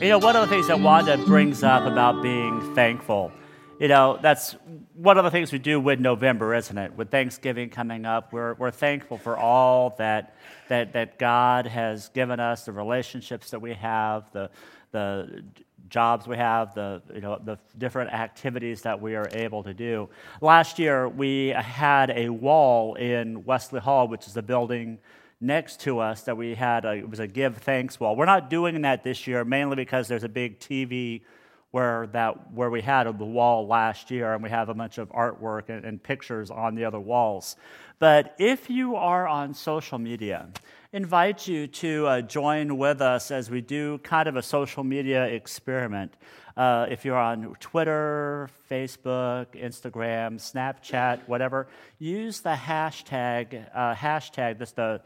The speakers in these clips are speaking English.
You know, one of the things that Wanda brings up about being thankful, you know, that's one of the things we do with November, isn't it? With Thanksgiving coming up, we're, we're thankful for all that, that, that God has given us, the relationships that we have, the, the jobs we have, the, you know, the different activities that we are able to do. Last year, we had a wall in Wesley Hall, which is the building next to us that we had, a, it was a give thanks wall. We're not doing that this year, mainly because there's a big TV where that where we had the wall last year, and we have a bunch of artwork and, and pictures on the other walls. But if you are on social media, invite you to uh, join with us as we do kind of a social media experiment. Uh, if you're on Twitter, Facebook, Instagram, Snapchat, whatever, use the hashtag uh, hashtag. This the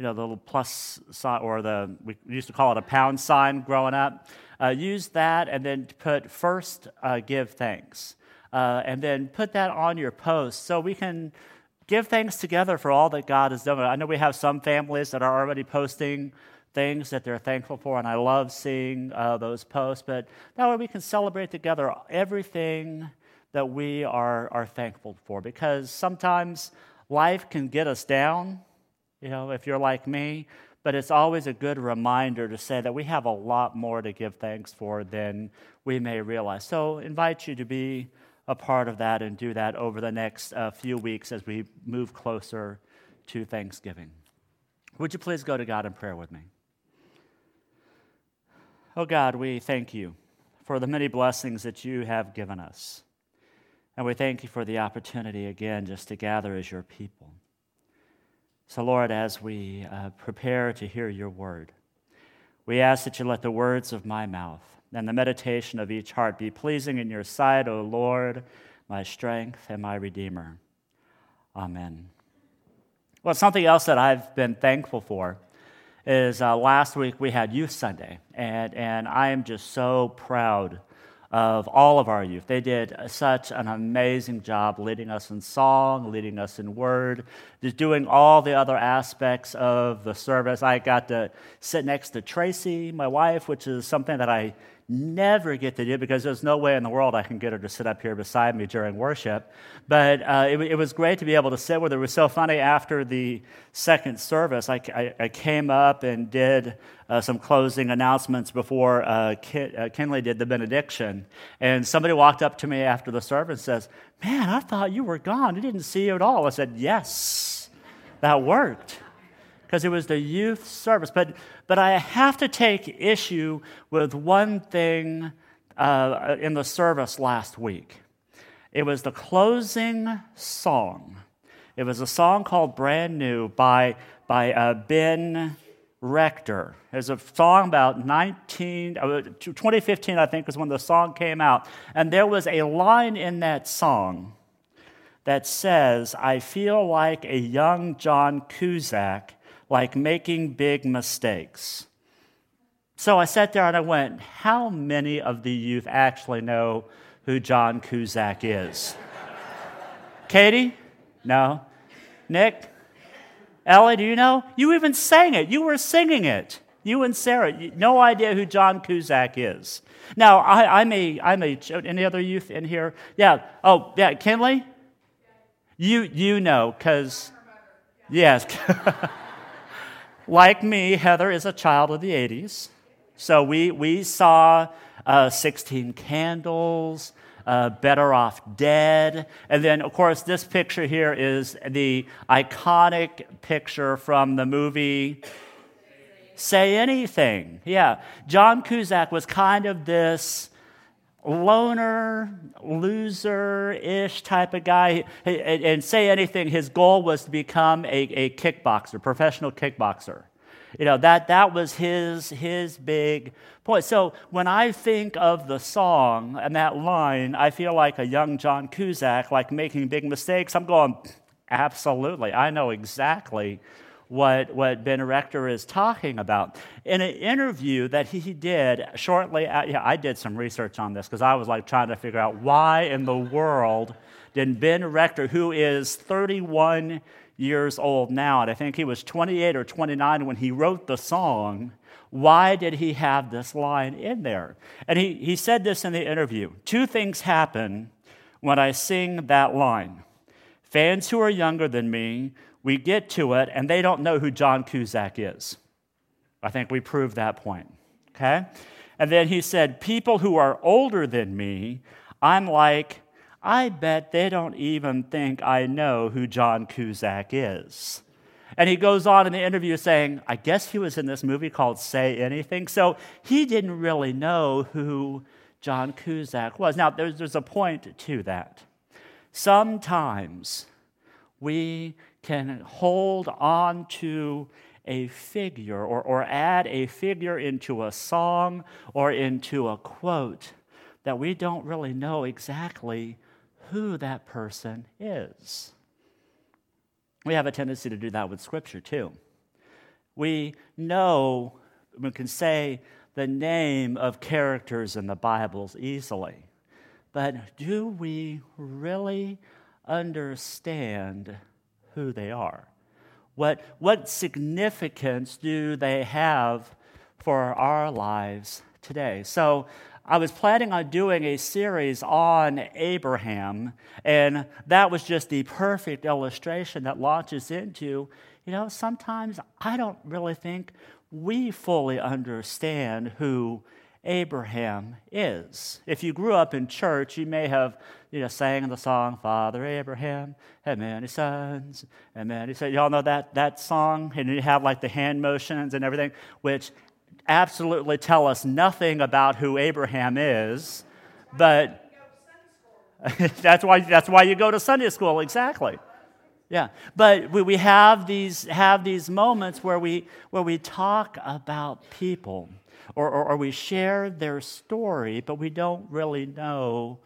you know the little plus sign or the we used to call it a pound sign growing up. Uh, use that and then put first uh, give thanks. Uh, and then put that on your post so we can give thanks together for all that God has done. I know we have some families that are already posting things that they're thankful for, and I love seeing uh, those posts. But that way we can celebrate together everything that we are, are thankful for because sometimes life can get us down. You know, if you're like me, but it's always a good reminder to say that we have a lot more to give thanks for than we may realize. So, invite you to be a part of that and do that over the next uh, few weeks as we move closer to Thanksgiving. Would you please go to God in prayer with me? Oh God, we thank you for the many blessings that you have given us. And we thank you for the opportunity again just to gather as your people. So, Lord, as we uh, prepare to hear your word, we ask that you let the words of my mouth and the meditation of each heart be pleasing in your sight, O Lord, my strength and my Redeemer. Amen. Well, something else that I've been thankful for is uh, last week we had Youth Sunday, and, and I am just so proud of all of our youth. They did such an amazing job leading us in song, leading us in word, just doing all the other aspects of the service. I got to sit next to Tracy, my wife, which is something that I never get to do because there's no way in the world I can get her to sit up here beside me during worship. But uh, it, it, was great to be able to sit with her. It was so funny after the second service, I, I, I came up and did uh, some closing announcements before uh, Ken, uh, did the benediction. And somebody walked up to me after the service and says, Man, I thought you were gone. I didn't see you at all. I said, Yes, that worked because it was the youth service. But, but I have to take issue with one thing uh, in the service last week. It was the closing song. It was a song called Brand New by, by uh, Ben Rector. It's a song about 19, uh, 2015, I think, was when the song came out. And there was a line in that song that says, I feel like a young John Cusack like making big mistakes. So I sat there and I went, How many of the youth actually know who John Cusack is? Katie? No. Nick? Ellie, do you know? You even sang it. You were singing it. You and Sarah, no idea who John Cusack is. Now, I, I may, I may, any other youth in here? Yeah. Oh, yeah, Kinley? You, you know, because, yes. like me, Heather is a child of the 80s. So we, we saw uh, 16 Candles, uh, Better Off Dead. And then, of course, this picture here is the iconic picture from the movie Say Anything. Yeah. John Cusack was kind of this loner, loser ish type of guy. And say anything, his goal was to become a, a kickboxer, professional kickboxer. You know, that, that was his, his big point. So when I think of the song and that line, I feel like a young John Cusack, like making big mistakes. I'm going, absolutely. I know exactly what, what Ben Rector is talking about. In an interview that he did shortly, at, yeah, I did some research on this because I was like trying to figure out why in the world did Ben Rector, who is 31 years old now, and I think he was 28 or 29 when he wrote the song. Why did he have this line in there? And he, he said this in the interview Two things happen when I sing that line. Fans who are younger than me, we get to it, and they don't know who John Cusack is. I think we proved that point. Okay? And then he said, People who are older than me, I'm like, I bet they don't even think I know who John Cusack is. And he goes on in the interview saying, I guess he was in this movie called Say Anything. So he didn't really know who John Cusack was. Now, there's, there's a point to that. Sometimes we can hold on to a figure or, or add a figure into a song or into a quote that we don't really know exactly who that person is. We have a tendency to do that with Scripture too. We know, we can say the name of characters in the Bibles easily, but do we really understand who they are? What, what significance do they have for our lives today? So, I was planning on doing a series on Abraham, and that was just the perfect illustration that launches into, you know, sometimes I don't really think we fully understand who Abraham is. If you grew up in church, you may have you know, sang the song, Father Abraham had many sons and many sons. Y'all know that, that song? And you have like the hand motions and everything, which absolutely tell us nothing about who Abraham is, but that's why, that's why you go to Sunday school, exactly. Yeah, but we, we have, these, have these moments where we, where we talk about people or, or, or we share their story, but we don't really know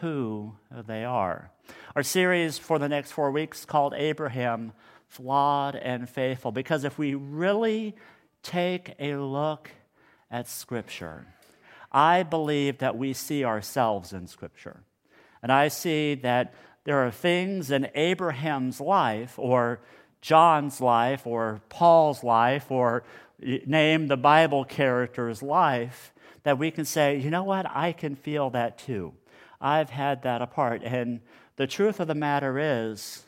who they are. Our series for the next four weeks called Abraham Flawed and Faithful, because if we really take a look at Scripture, I believe that we see ourselves in Scripture. And I see that there are things in Abraham's life, or John's life, or Paul's life, or name the Bible character's life, that we can say, you know what, I can feel that too. I've had that apart. And the truth of the matter is,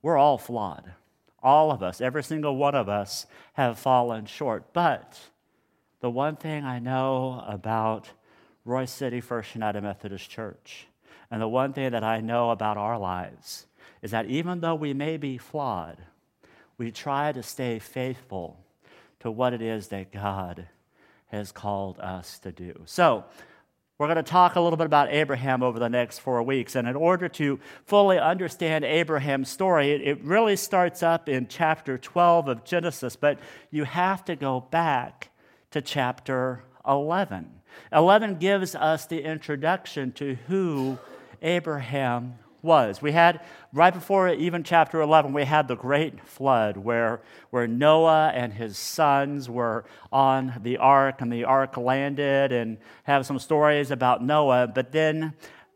we're all flawed. All of us, every single one of us, have fallen short. But the one thing I know about Royse City First United Methodist Church, and the one thing that I know about our lives, is that even though we may be flawed, we try to stay faithful to what it is that God has called us to do. So, we're going to talk a little bit about Abraham over the next four weeks. And in order to fully understand Abraham's story, it, really starts up in chapter 12 of Genesis, but you have to go back to chapter 11. 11 gives us the introduction to who Abraham was. We had, right before even chapter 11, we had the great flood where, where Noah and his sons were on the ark and the ark landed and have some stories about Noah. But then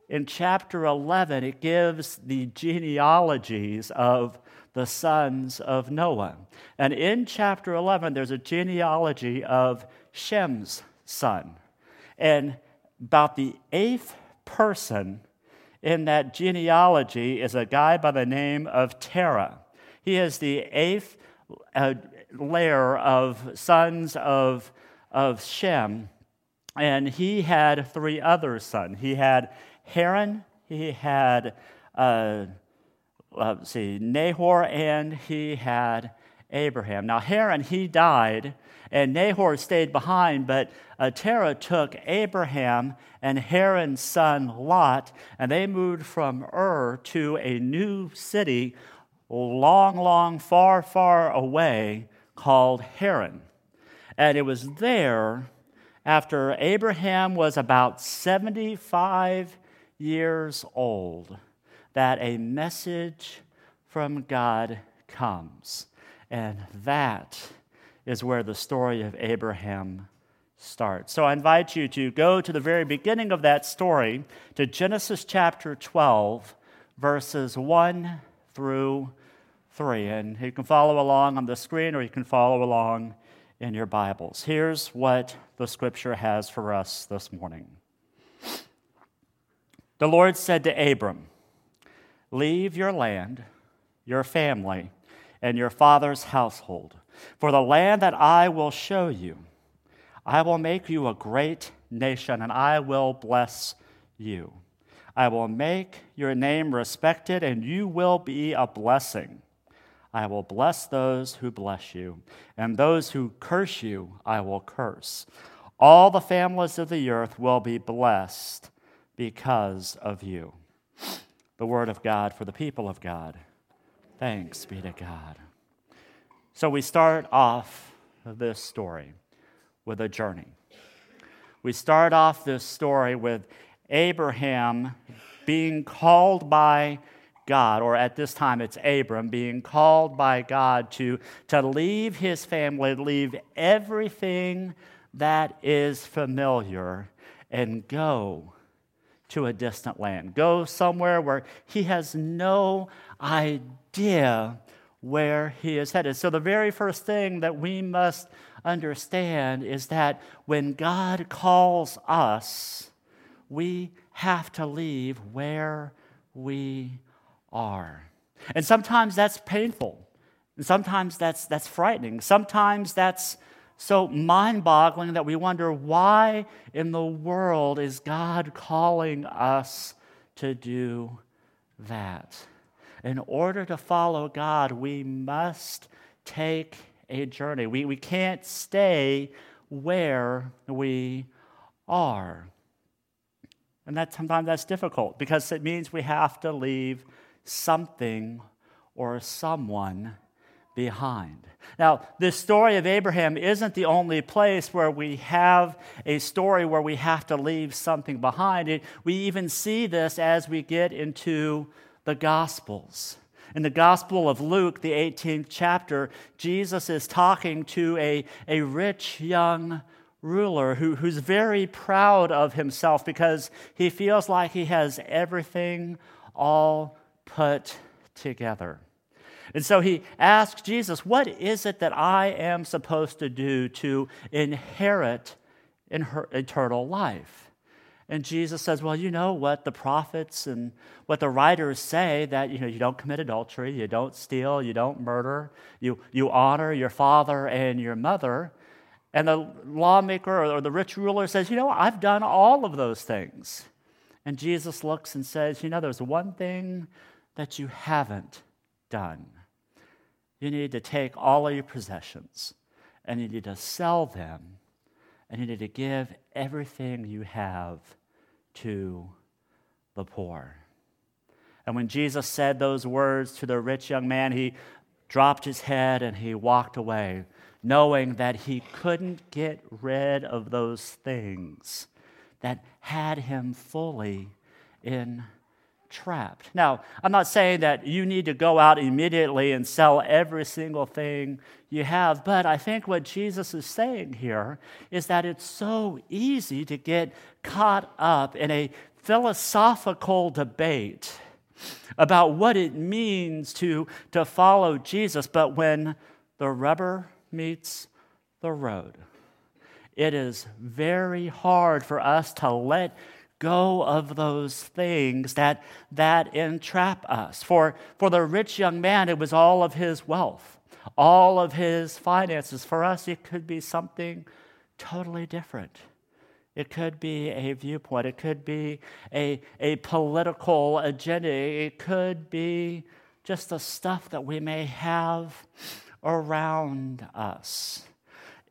in chapter 11, it gives the genealogies of the sons of Noah. And in chapter 11, there's a genealogy of Shem's son. And about the eighth person in that genealogy is a guy by the name of Terah. He is the eighth uh, layer of sons of, of Shem, and he had three other sons. He had Haran, he had, uh, let's see, Nahor, and he had Abraham. Now, Haran, he died, and Nahor stayed behind, but uh, Terah took Abraham and Haran's son Lot, and they moved from Ur to a new city long, long, far, far away called Haran. And it was there, after Abraham was about 75 years old, that a message from God comes. And that is where the story of Abraham starts. So I invite you to go to the very beginning of that story, to Genesis chapter 12, verses 1 through 3. And you can follow along on the screen or you can follow along in your Bibles. Here's what the scripture has for us this morning. The Lord said to Abram, Leave your land, your family, and your father's household for the land that I will show you. I will make you a great nation, and I will bless you. I will make your name respected, and you will be a blessing. I will bless those who bless you, and those who curse you, I will curse. All the families of the earth will be blessed because of you. The word of God for the people of God. Thanks be to God. So we start off this story with a journey. We start off this story with Abraham being called by God, or at this time it's Abram, being called by God to, to leave his family, leave everything that is familiar, and go to a distant land. Go somewhere where he has no idea where he is headed. So, the very first thing that we must understand is that when God calls us, we have to leave where we are. And sometimes that's painful. And sometimes that's, that's frightening. Sometimes that's so mind boggling that we wonder why in the world is God calling us to do that? In order to follow God, we must take a journey. We, we can't stay where we are. And that sometimes that's difficult because it means we have to leave something or someone behind. Now, this story of Abraham isn't the only place where we have a story where we have to leave something behind. It, we even see this as we get into the Gospels. In the Gospel of Luke, the 18th chapter, Jesus is talking to a, a rich young ruler who, who's very proud of himself because he feels like he has everything all put together. And so he asks Jesus, What is it that I am supposed to do to inherit in eternal life? And Jesus says, Well, you know what the prophets and what the writers say that you know you don't commit adultery, you don't steal, you don't murder, you, you honor your father and your mother. And the lawmaker or the rich ruler says, You know, I've done all of those things. And Jesus looks and says, You know, there's one thing that you haven't done. You need to take all of your possessions and you need to sell them and you need to give everything you have to the poor. And when Jesus said those words to the rich young man, he dropped his head and he walked away, knowing that he couldn't get rid of those things that had him fully in trapped. Now, I'm not saying that you need to go out immediately and sell every single thing you have, but I think what Jesus is saying here is that it's so easy to get caught up in a philosophical debate about what it means to, to follow Jesus, but when the rubber meets the road, it is very hard for us to let go of those things that, that entrap us. For, for the rich young man, it was all of his wealth, all of his finances. For us, it could be something totally different. It could be a viewpoint. It could be a, a political agenda. It could be just the stuff that we may have around us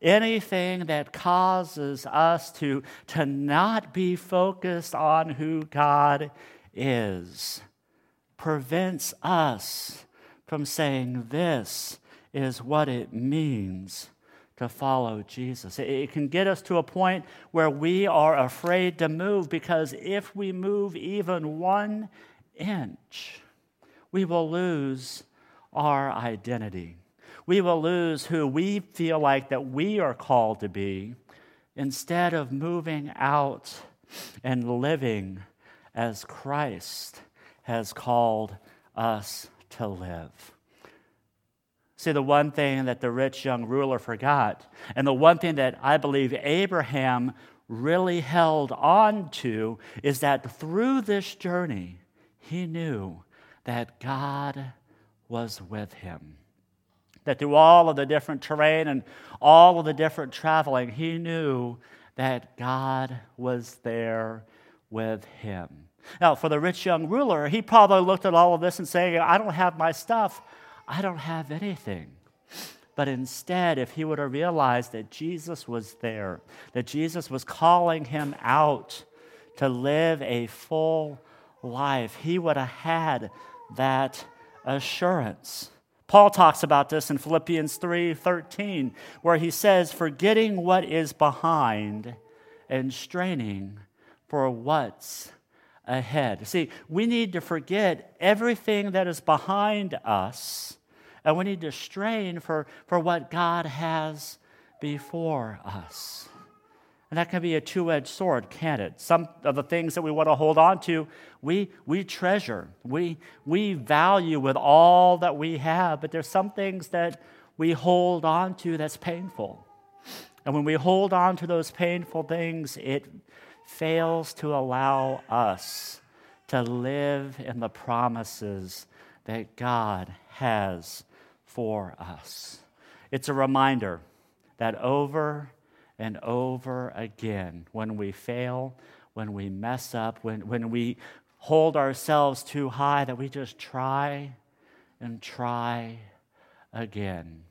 anything that causes us to, to not be focused on who God is prevents us from saying, This is what it means to follow Jesus. It can get us to a point where we are afraid to move because if we move even one inch, we will lose our identity. We will lose who we feel like that we are called to be instead of moving out and living as Christ has called us to live. See, the one thing that the rich young ruler forgot, and the one thing that I believe Abraham really held on to, is that through this journey, he knew that God was with him. That through all of the different terrain and all of the different traveling, he knew that God was there with him. Now, for the rich young ruler, he probably looked at all of this and saying, I don't have my stuff. I don't have anything. But instead, if he would have realized that Jesus was there, that Jesus was calling him out to live a full life, he would have had that assurance. Paul talks about this in Philippians 3:13 where he says forgetting what is behind and straining for what's ahead. See, we need to forget everything that is behind us, and we need to strain for, for what God has before us. And that can be a two edged sword, can't it? Some of the things that we want to hold on to, we, we treasure, we, we value with all that we have, but there's some things that we hold on to that's painful. And when we hold on to those painful things, it fails to allow us to live in the promises that God has for us. It's a reminder that over and over again, when we fail, when we mess up, when, when we hold ourselves too high, that we just try and try again.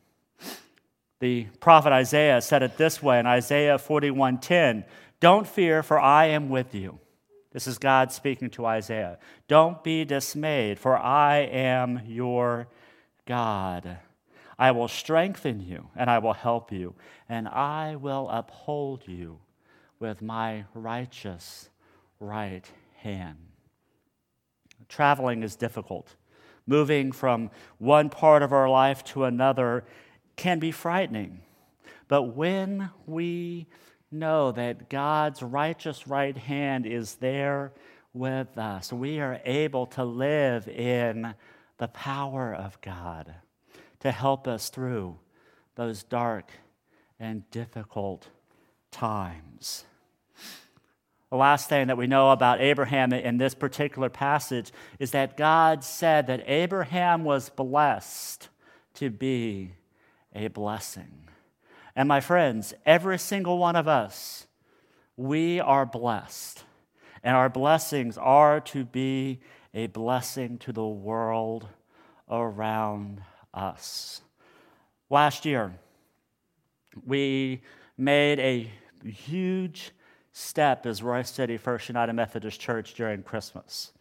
The prophet Isaiah said it this way in Isaiah 41:10, don't fear, for I am with you. This is God speaking to Isaiah. Don't be dismayed, for I am your God. I will strengthen you, and I will help you, and I will uphold you with my righteous right hand. Traveling is difficult. Moving from one part of our life to another can be frightening. But when we know that God's righteous right hand is there with us. We are able to live in the power of God to help us through those dark and difficult times. The last thing that we know about Abraham in this particular passage is that God said that Abraham was blessed to be a blessing. And my friends, every single one of us, we are blessed. And our blessings are to be a blessing to the world around us. Last year, we made a huge step as Royse City First United Methodist Church during Christmas.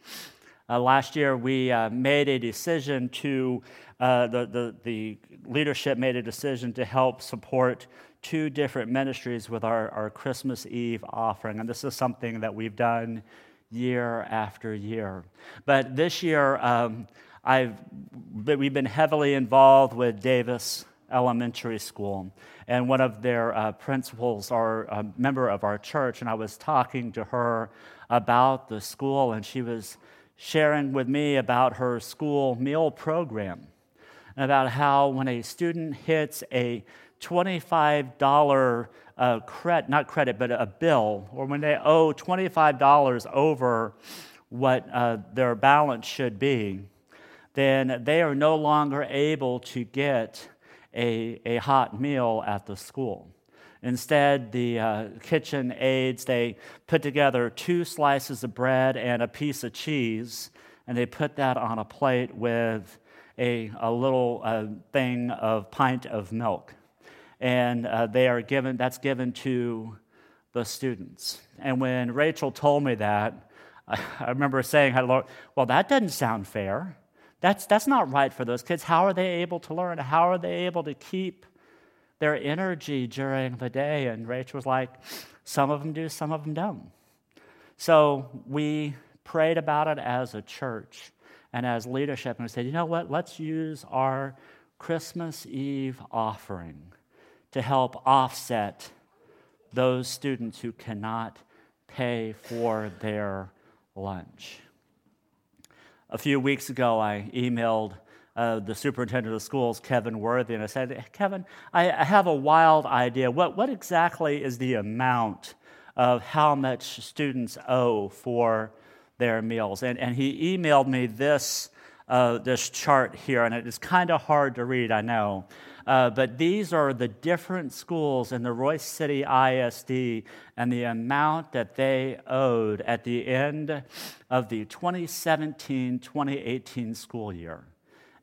Uh, last year, we uh, made a decision to, uh, the, the, the leadership made a decision to help support two different ministries with our, our Christmas Eve offering. And this is something that we've done year after year. But this year, um, I've, we've been heavily involved with Davis Elementary School. And one of their uh, principals are a member of our church. And I was talking to her about the school, and she was sharing with me about her school meal program and about how when a student hits a $25 uh, credit, not credit, but a bill, or when they owe $25 over what uh, their balance should be, then they are no longer able to get a, a hot meal at the school. Instead, the uh, kitchen aides, they put together two slices of bread and a piece of cheese, and they put that on a plate with a, a little uh, thing of pint of milk. And uh, they are given, that's given to the students. And when Rachel told me that, I, I remember saying, well, that doesn't sound fair. That's, that's not right for those kids. How are they able to learn? How are they able to keep their energy during the day? And Rachel was like, some of them do, some of them don't. So we prayed about it as a church and as leadership, and we said, you know what? Let's use our Christmas Eve offering to help offset those students who cannot pay for their lunch. A few weeks ago, I emailed uh, the superintendent of schools, Kevin Worthy, and I said, Kevin, I, I have a wild idea. What, what exactly is the amount of how much students owe for their meals? And, and he emailed me this, uh, this chart here, and it is kind of hard to read, I know. Uh, but these are the different schools in the Royse City ISD and the amount that they owed at the end of the 2017 2018 school year.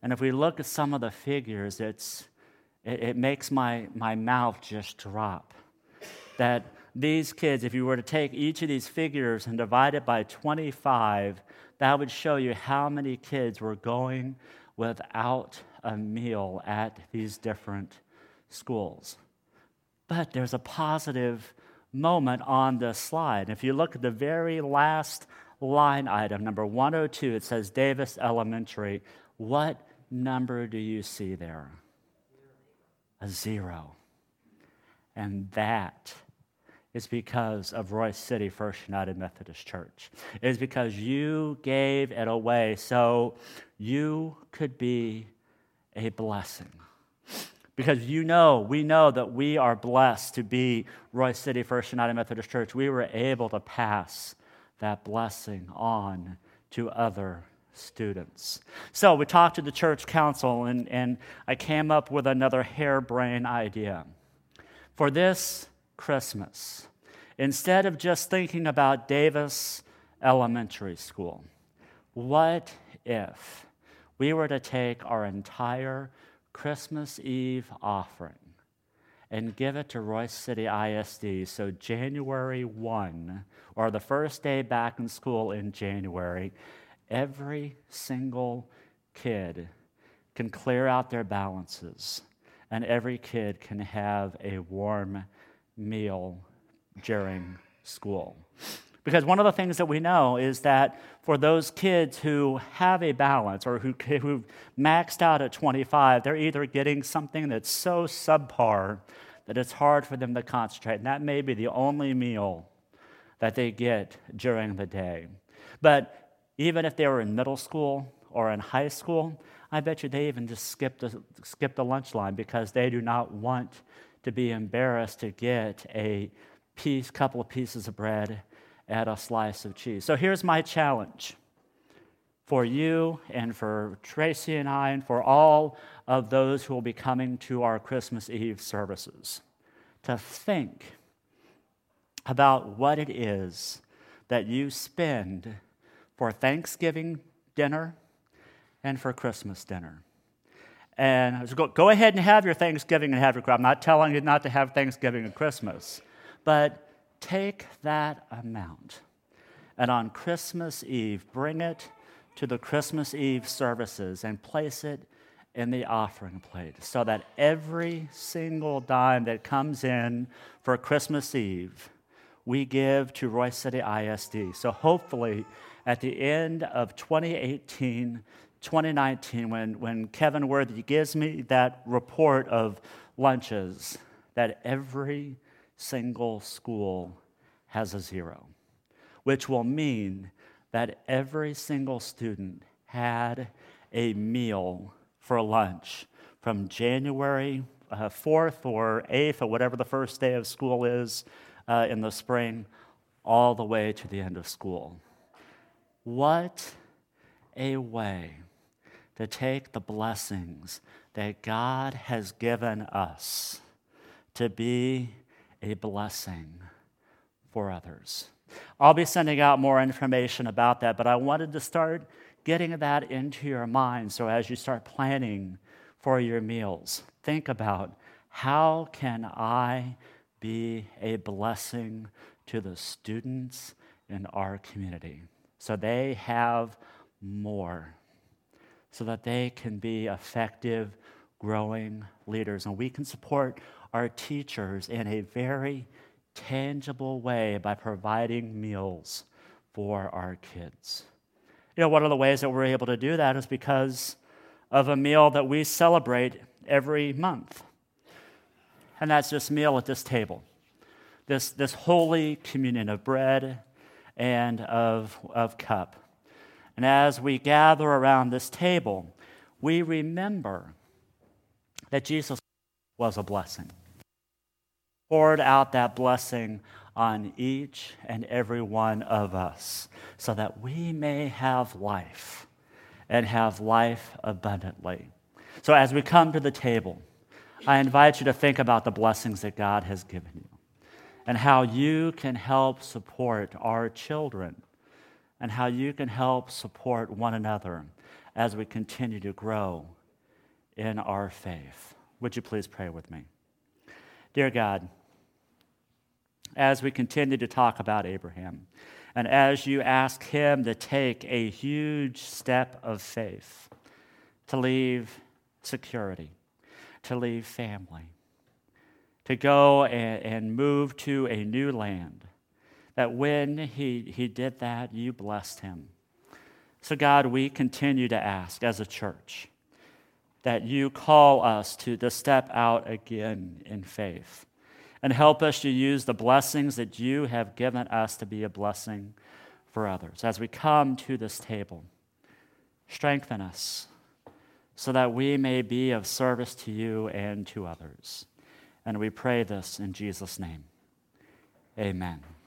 And if we look at some of the figures, it's, it, it makes my, my mouth just drop. That these kids, if you were to take each of these figures and divide it by 25, that would show you how many kids were going without a meal at these different schools. But there's a positive moment on this slide. If you look at the very last line item, number 102, it says Davis Elementary. What number do you see there? A zero. And that is because of Royse City First United Methodist Church. It is because you gave it away so you could be a blessing. Because you know, we know that we are blessed to be Royse City First United Methodist Church. We were able to pass that blessing on to other students. So we talked to the church council, and, and I came up with another harebrained idea. For this Christmas, instead of just thinking about Davis Elementary School, what if we were to take our entire Christmas Eve offering and give it to Royse City ISD. So, January 1, or the first day back in school in January, every single kid can clear out their balances, and every kid can have a warm meal during school. Because one of the things that we know is that for those kids who have a balance or who, who've maxed out at 25, they're either getting something that's so subpar that it's hard for them to concentrate. And that may be the only meal that they get during the day. But even if they were in middle school or in high school, I bet you they even just skip the, skip the lunch line because they do not want to be embarrassed to get a piece, couple of pieces of bread add a slice of cheese. So here's my challenge for you and for Tracy and I and for all of those who will be coming to our Christmas Eve services to think about what it is that you spend for Thanksgiving dinner and for Christmas dinner. And go, go ahead and have your Thanksgiving and have your. I'm not telling you not to have Thanksgiving and Christmas, but take that amount and on Christmas Eve, bring it to the Christmas Eve services and place it in the offering plate so that every single dime that comes in for Christmas Eve, we give to Royse City ISD. So hopefully, at the end of 2018, 2019, when, when Kevin Worthy gives me that report of lunches, that every single school has a zero, which will mean that every single student had a meal for lunch from January uh, 4th or 8th or whatever the first day of school is uh, in the spring, all the way to the end of school. What a way to take the blessings that God has given us to be a blessing for others. I'll be sending out more information about that, but I wanted to start getting that into your mind so as you start planning for your meals, think about how can I be a blessing to the students in our community so they have more so that they can be effective, growing leaders. And we can support our teachers in a very tangible way by providing meals for our kids. You know, one of the ways that we're able to do that is because of a meal that we celebrate every month. And that's this meal at this table, this, this holy communion of bread and of, of cup. And as we gather around this table, we remember that Jesus was a blessing, poured out that blessing on each and every one of us so that we may have life and have life abundantly. So, as we come to the table, I invite you to think about the blessings that God has given you and how you can help support our children and how you can help support one another as we continue to grow in our faith. Would you please pray with me? Dear God, as we continue to talk about Abraham, and as you ask him to take a huge step of faith, to leave security, to leave family, to go and, and move to a new land, that when he, he did that, you blessed him. So, God, we continue to ask as a church that you call us to, to step out again in faith and help us to use the blessings that you have given us to be a blessing for others. As we come to this table, strengthen us so that we may be of service to you and to others. And we pray this in Jesus' name. Amen.